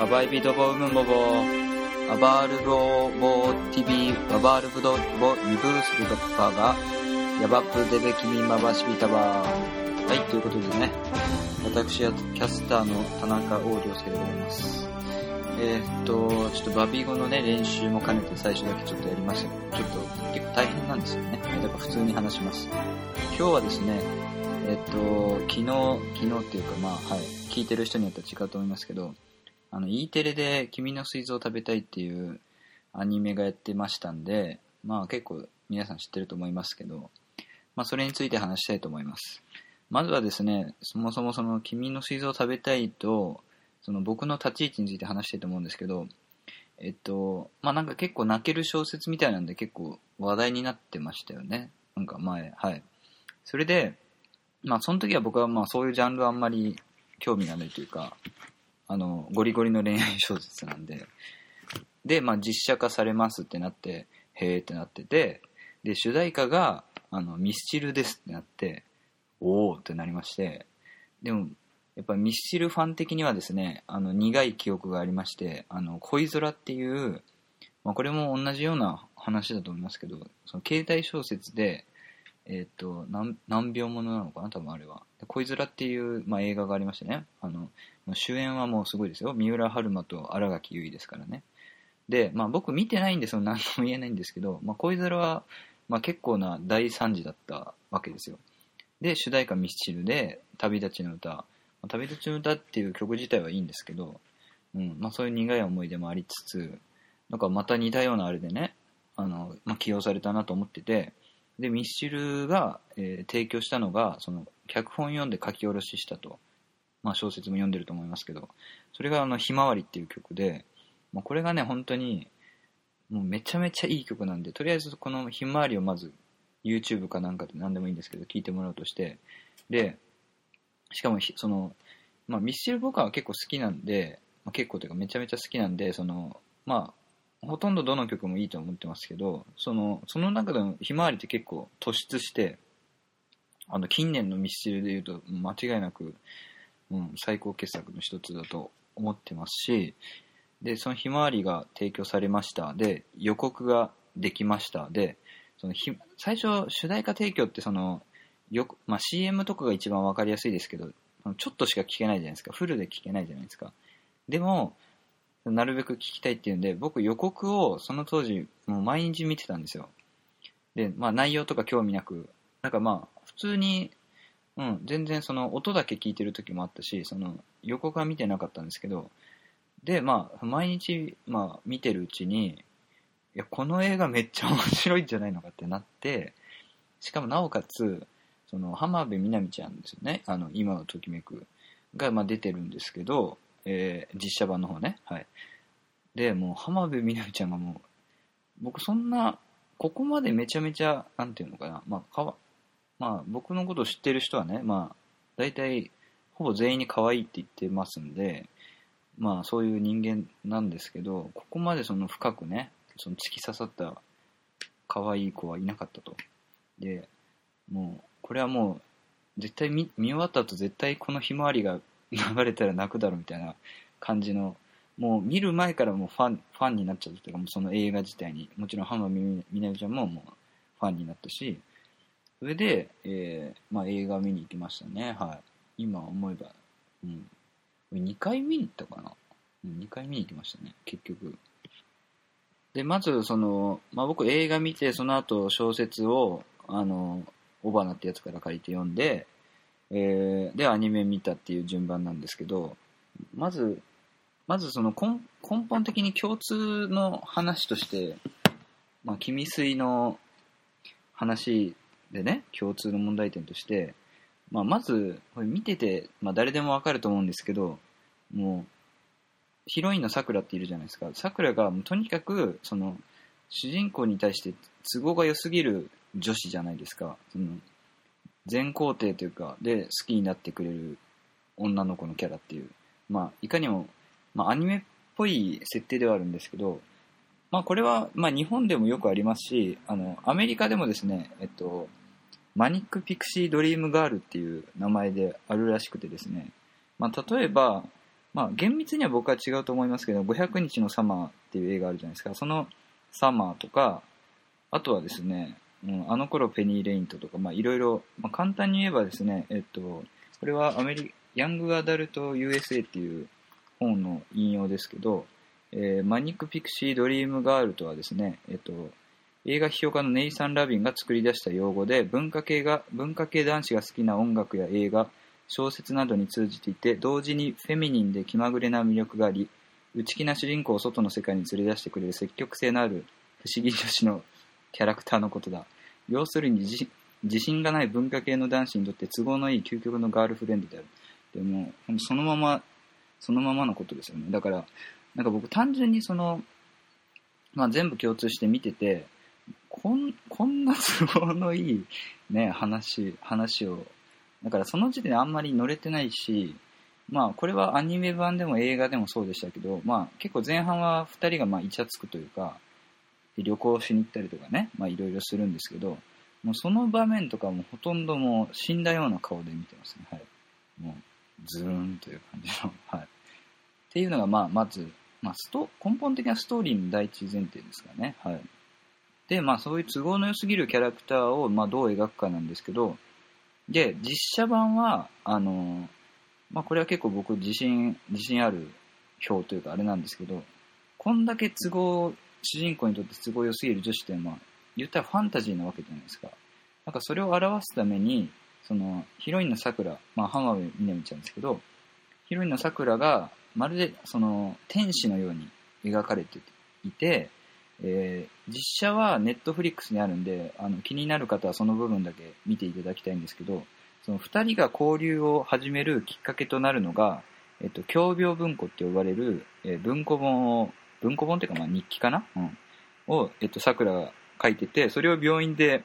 アバイビドボウムボアバールロボーティビアバールブドボリブースルドッパーがヤバップデベキミマバシビタバー。はいということでね私はキャスターの田中王良介でございます。えー、っとちょっとバビー語のね練習も兼ねて最初だけちょっとやりました。けどちょっと結構大変なんですよね。だから普通に話します。今日はですねえっと昨日昨日っていうかまあはい聞いてる人によっては違うと思いますけどあの、E テレで君の水臓を食べたいっていうアニメがやってましたんで、まあ結構皆さん知ってると思いますけど、まあそれについて話したいと思います。まずはですね、そもそもその君の水臓を食べたいと、その僕の立ち位置について話したいと思うんですけど、えっと、まあなんか結構泣ける小説みたいなんで結構話題になってましたよね。なんか前、はい。それで、まあその時は僕はまあそういうジャンルあんまり興味がないというか、あの、ゴリゴリの恋愛小説なんで、で、まあ実写化されますってなって、へーってなってて、で、主題歌が、あの、ミスチルですってなって、おーってなりまして、でも、やっぱミスチルファン的にはですね、あの、苦い記憶がありまして、あの、恋空っていう、まあこれも同じような話だと思いますけど、その携帯小説で、えっ、ー、と何、何秒ものなのかな多分あれは。恋空っていう、まあ、映画がありましてね。あの、主演はもうすごいですよ。三浦春馬と新垣結衣ですからね。で、まあ僕見てないんで、その何とも言えないんですけど、まあ恋空は、まあ結構な大惨事だったわけですよ。で、主題歌ミスチルで、旅立ちの歌。旅立ちの歌っていう曲自体はいいんですけど、うん、まあそういう苦い思い出もありつつ、なんかまた似たようなあれでね、あの、まあ起用されたなと思ってて、で、ミスチルが、えー、提供したのが、その、脚本読んで書き下ろししたと。まあ小説も読んでると思いますけど、それがあの、ひまわりっていう曲で、もうこれがね、本当に、もうめちゃめちゃいい曲なんで、とりあえずこのひまわりをまず YouTube かなんかで何でもいいんですけど、聞いてもらおうとして、で、しかもその、まあミスチル僕は結構好きなんで、まあ、結構というかめちゃめちゃ好きなんで、その、まあ、ほとんどどの曲もいいと思ってますけど、その、その中でもひまわりって結構突出して、あの、近年のミスチルで言うと間違いなく、うん、最高傑作の一つだと思ってますし、で、そのひまわりが提供されました。で、予告ができました。で、そのひ最初、主題歌提供ってその、よく、まあ、CM とかが一番わかりやすいですけど、ちょっとしか聞けないじゃないですか。フルで聞けないじゃないですか。でも、なるべく聞きたいっていうんで、僕予告をその当時、もう毎日見てたんですよ。で、まあ内容とか興味なく、なんかまあ、普通にうん、全然その音だけ聞いてる時もあったし、その横が見てなかったんですけど、で、まあ、毎日、まあ、見てるうちに、いや、この映画めっちゃ面白いんじゃないのかってなって、しかもなおかつ、その、浜辺美波ちゃんですよね。あの、今をときめく。が、まあ、出てるんですけど、えー、実写版の方ね。はい。で、もう、浜辺美波ちゃんがもう、僕そんな、ここまでめちゃめちゃ、なんていうのかな、まあ、かわ、まあ僕のことを知ってる人はね、まあ大体ほぼ全員に可愛いって言ってますんで、まあそういう人間なんですけど、ここまでその深くね、その突き刺さった可愛い子はいなかったと。で、もう、これはもう、絶対見見終わった後絶対このひまわりが流れたら泣くだろみたいな感じの、もう見る前からもうファン、ファンになっちゃったというか、もうその映画自体に、もちろん浜辺美波ちゃんももうファンになったし、それで、えー、まあ、映画見に行きましたね。はい。今思えば。うん。2回見に行ったかな？うん、2回見に行きましたね、結局。で、まず、その、まあ、僕映画見て、その後小説を、あの、オバナってやつから借りて読んで、えー、で、アニメ見たっていう順番なんですけど、まず、まずその根根本的に共通の話として、まあ、君水の話でね、共通の問題点として、まあ、まず、これ見てて、まあ、誰でもわかると思うんですけど、もう、ヒロインのさくらっているじゃないですか。さくらが、とにかく、その、主人公に対して都合が良すぎる女子じゃないですか。その全肯定というか、で、好きになってくれる女の子のキャラっていう。まあ、いかにも、まあ、アニメっぽい設定ではあるんですけど、まあ、これは、まあ、日本でもよくありますし、あの、アメリカでもですね、えっと、マニック・ピクシー・ドリーム・ガールっていう名前であるらしくてですね、まあ、例えば、まあ、厳密には僕は違うと思いますけど、500日のサマーっていう映画あるじゃないですか。そのサマーとか、あとはですね、うん、あの頃ペニー・レイントとか、まあ、いろいろ、まあ、簡単に言えばですね、えっと、これはアメリヤング・アダルト・ USA っていう本の引用ですけど、えー、マニック・ピクシー・ドリーム・ガールとはですね、えっと、映画批評家のネイサン・ラビンが作り出した用語で文化系が文化系男子が好きな音楽や映画小説などに通じていて同時にフェミニンで気まぐれな魅力があり内気な主人公を外の世界に連れ出してくれる積極性のある不思議女子のキャラクターのことだ。要するに自信がない文化系の男子にとって都合のいい究極のガールフレンドであるでもそのままそのままのことですよね。だからなんか僕単純にその、まあ、全部共通して見ててこん、こんな都合のいいね、話、話を、だからその時点であんまり乗れてないし、まあこれはアニメ版でも映画でもそうでしたけど、まあ結構前半は2人がまあイチャつくというか、旅行しに行ったりとかね、まあいろいろするんですけど、もうその場面とかもほとんどもう死んだような顔で見てますね。はい。もう、ズーンという感じの、はい。っていうのがまあまず、まあスト、根本的なストーリーの第一前提ですかね。はい。で、まあそういう都合の良すぎるキャラクターを、まあ、どう描くかなんですけど、で、実写版は、あの、まあこれは結構僕自信、自信ある表というかあれなんですけど、こんだけ都合、主人公にとって都合良すぎる女子ってまあ言ったらファンタジーなわけじゃないですか。なんかそれを表すために、そのヒロインのさくら、まあ浜辺美波ちゃんですけど、ヒロインのさくらがまるでその天使のように描かれていて、えー、実写はネットフリックスにあるんで、あの気になる方はその部分だけ見ていただきたいんですけど、その2人が交流を始めるきっかけとなるのが、えっと、共病文庫って呼ばれる、えー、文庫本を、文庫本っていうかまあ日記かな？うん。を、えっと、桜が書いてて、それを病院で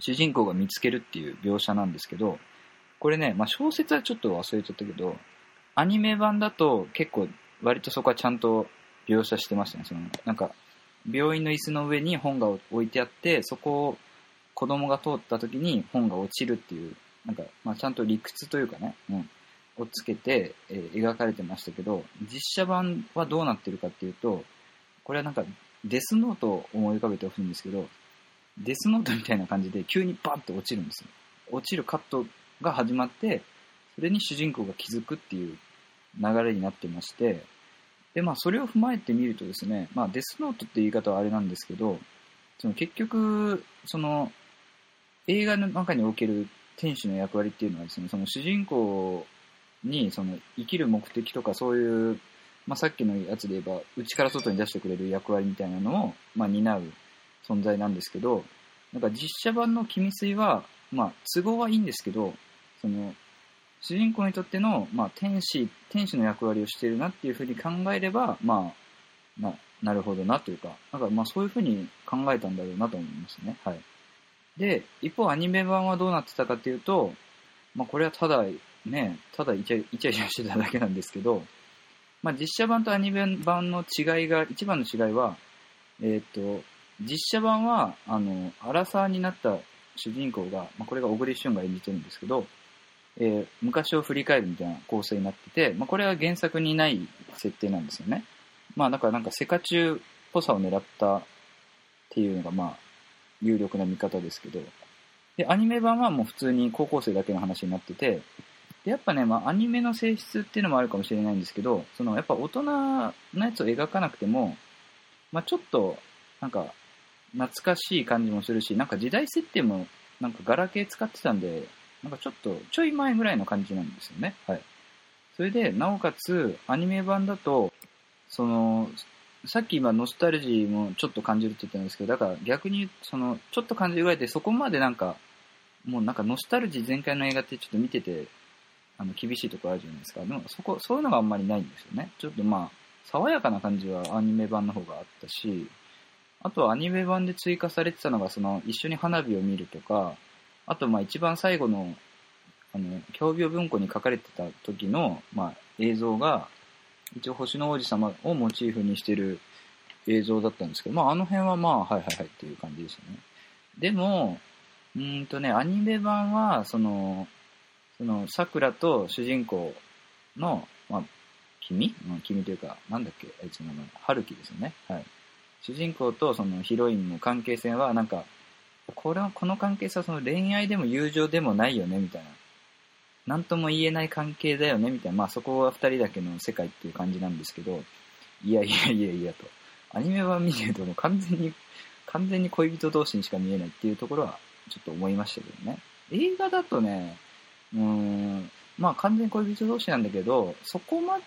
主人公が見つけるっていう描写なんですけど、これね、まあ小説はちょっと忘れちゃったけど、アニメ版だと結構割とそこはちゃんと描写してましたね。そのなんか病院の椅子の上に本が置いてあって、そこを子供が通った時に本が落ちるっていう、なんか、まあ、ちゃんと理屈というかね、うん、をつけて、えー、描かれてましたけど、実写版はどうなってるかっていうと、これはなんかデスノートを思い浮かべてほしいんですけど、デスノートみたいな感じで急にバッと落ちるんですよ。落ちるカットが始まって、それに主人公が気づくっていう流れになってまして、で、まあ、それを踏まえてみるとですね、まあ、デスノートって言い方はあれなんですけど、その結局、その、映画の中における天使の役割っていうのはですね、その主人公に、その、生きる目的とかそういう、まあ、さっきのやつで言えば、内から外に出してくれる役割みたいなのを、まあ、担う存在なんですけど、なんか実写版の君水は、まあ、都合はいいんですけど、その、主人公にとっての、まあ、天使、天使の役割をしているなっていうふうに考えれば、まあ、な、なるほどなというか、なんかまあそういうふうに考えたんだろうなと思いますね。はい。で、一方アニメ版はどうなってたかっていうと、まあこれはただ、ね、ただイチャイチャしてただけなんですけど、まあ実写版とアニメ版の違いが、一番の違いは、えっ、ー、と、実写版は、あの、アラサーになった主人公が、まあこれが小栗旬が演じてるんですけど、えー、昔を振り返るみたいな構成になってて、まあ、これは原作にない設定なんですよね。まあ、だからなんかセカチュっぽさを狙ったっていうのが、まあ、有力な見方ですけど、で、アニメ版はもう普通に高校生だけの話になってて、で、やっぱね、まあ、アニメの性質っていうのもあるかもしれないんですけど、その、やっぱ大人のやつを描かなくても、まあ、ちょっと、なんか、懐かしい感じもするし、なんか時代設定も、なんかガラケー使ってたんで、なんかちょっとちょい前ぐらいの感じなんですよね。はい。それで、なおかつ、アニメ版だと、その、さっき今ノスタルジーもちょっと感じるって言ったんですけど、だから逆に、その、ちょっと感じるぐらいでそこまでなんか、もうなんかノスタルジー全開の映画ってちょっと見てて、あの、厳しいところあるじゃないですか。でもそこ、そういうのがあんまりないんですよね。ちょっとまあ、爽やかな感じはアニメ版の方があったし、あとはアニメ版で追加されてたのが、その、一緒に花火を見るとか、あと、まあ一番最後の、あの、教病文庫に書かれてた時の、まあ映像が、一応星の王子様をモチーフにしてる映像だったんですけど、まああの辺はまあ、はいはいはいっていう感じでしたね。でも、うんとね、アニメ版は、その、その、桜と主人公の、まあ、君、うん、君というか、なんだっけ、あいつの名前、春樹ですよね。はい。主人公とそのヒロインの関係性は、なんか、これは、この関係性はその恋愛でも友情でもないよね、みたいな。なんとも言えない関係だよね、みたいな。まあそこは二人だけの世界っていう感じなんですけど、いやいやいやいやと。アニメ版見てるともう完全に、完全に恋人同士にしか見えないっていうところはちょっと思いましたけどね。映画だとね、うん、まあ完全に恋人同士なんだけど、そこま、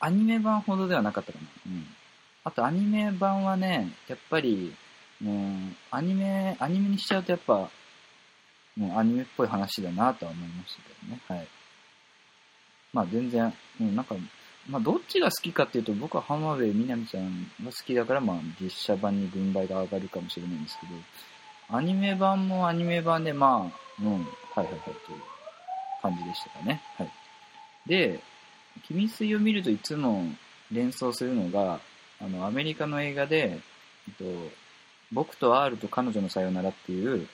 アニメ版ほどではなかったかな。うん。あとアニメ版はね、やっぱり、もう、アニメ、アニメにしちゃうとやっぱ、もうアニメっぽい話だなとは思いましたけどね。はい。まあ全然、うん、なんか、まあどっちが好きかっていうと、僕は浜辺美波ちゃんが好きだから、まあ実写版に軍配が上がるかもしれないんですけど、アニメ版もアニメ版で、まあ、うん、はいはいはいという感じでしたかね。はい。で、君水を見るといつも連想するのが、あの、アメリカの映画で、えっと、僕と R と彼女のさよならっていう、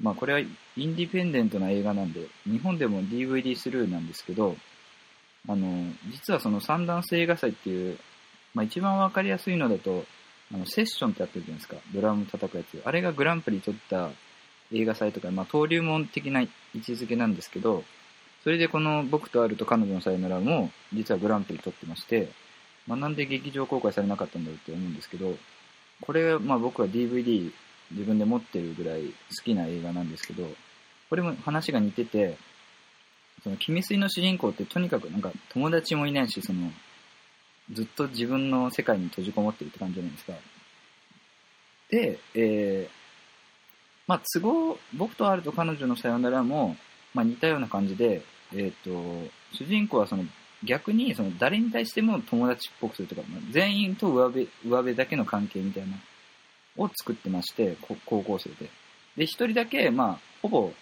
まあこれはインディペンデントな映画なんで、日本でも DVD スルーなんですけど、あの、実はその三段性映画祭っていう、まあ一番わかりやすいのだと、あの、セッションってあったじゃないですか。ドラム叩くやつ。あれがグランプリ取った映画祭とか、まあ登竜門的な位置づけなんですけど、それでこの僕とあると彼女のさよならも、実はグランプリ取ってまして、まあなんで劇場公開されなかったんだろうって思うんですけど、これ、まあ僕は DVD 自分で持ってるぐらい好きな映画なんですけど、これも話が似てて、その、君水の主人公ってとにかくなんか友達もいないし、その、ずっと自分の世界に閉じこもってるって感じじゃないですか。で、えー、まあ都合、僕とあると彼女のさよならも、まあ似たような感じで、えっ、ー、と、主人公はその逆にその誰に対しても友達っぽくするとか、まあ全員と上辺上辺だけの関係みたいなを作ってまして、高校生で。で、一人だけ、まあ、ほぼ、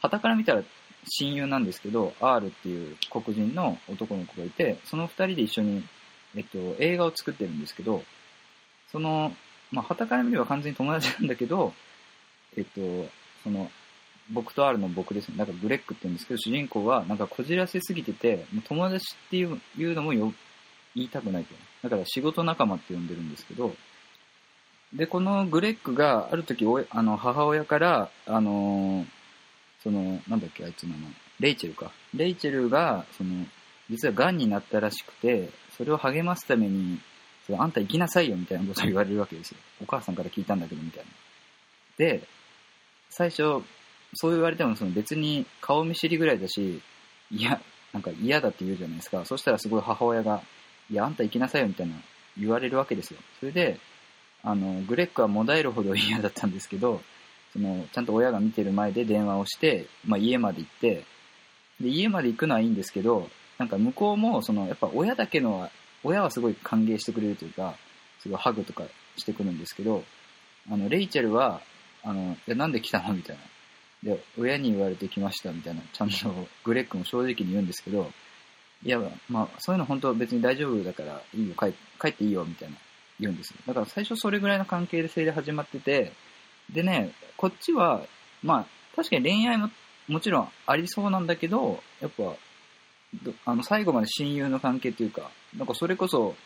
旗から見たら親友なんですけど、R っていう黒人の男の子がいて、その二人で一緒に、えっと、映画を作ってるんですけど、その、まあ、旗から見れば完全に友達なんだけど、えっと、その、僕と R の僕ですね。だからグレッグって言うんですけど、主人公はなんかこじらせすぎてて、もう友達っていういうのもよ言いたくないと。だから仕事仲間って呼んでるんですけど、で、このグレッグがある時おあの母親から、あのー、その、なんだっけ、あいつの名前、レイチェルか。レイチェルが、その、実は癌になったらしくて、それを励ますために、そあんた行きなさいよみたいなことを言われるわけですよ。お母さんから聞いたんだけど、みたいな。で、最初、そう言われてもその別に顔見知りぐらいだし、いや、なんか嫌だって言うじゃないですか。そしたらすごい母親が、いや、あんた行きなさいよみたいな言われるわけですよ。それで、あの、グレッグはもだえるほど嫌だったんですけど、その、ちゃんと親が見てる前で電話をして、まあ家まで行って、で、家まで行くのはいいんですけど、なんか向こうも、その、やっぱ親だけのは、親はすごい歓迎してくれるというか、すごいハグとかしてくるんですけど、あの、レイチェルは、あの、いや、なんで来たの？みたいな。で、親に言われてきましたみたいな、ちゃんとグレッグも正直に言うんですけど、いや、まあ、そういうの本当別に大丈夫だからいいよ、帰帰っていいよ、みたいな言うんですよ。だから最初それぐらいの関係性で始まってて、でね、こっちは、まあ、確かに恋愛ももちろんありそうなんだけど、やっぱ、あの、最後まで親友の関係っていうか、なんかそれこそ、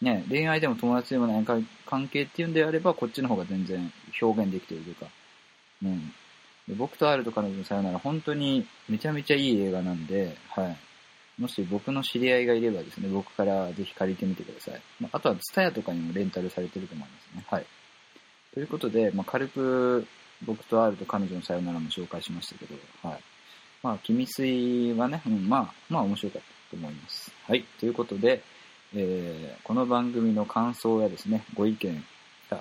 ね、恋愛でも友達でもない関係っていうんであれば、こっちの方が全然表現できてるというか、うん。で僕とあると彼女のさよなら、本当にめちゃめちゃいい映画なんで、はい。もし僕の知り合いがいればですね、僕からぜひ借りてみてください。まあ、あとは、ツタヤとかにもレンタルされてると思いますね。はい。ということで、まあ、軽く僕とあると彼女のさよならも紹介しましたけど、はい。まあ、君水はね、うん、まあ、まあ面白かったと思います。はい。ということで、えー、この番組の感想やですね、ご意見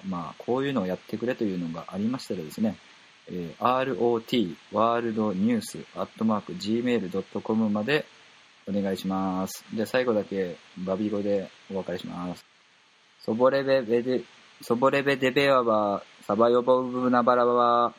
まあ、こういうのをやってくれというのがありましたらですね、えー、rot ワールドニュースアットマーク gmail.com までお願いします。で、最後だけバビ語でお別れします。そぼれべべで、そぼれべでべわば、サバヨボブナバラババ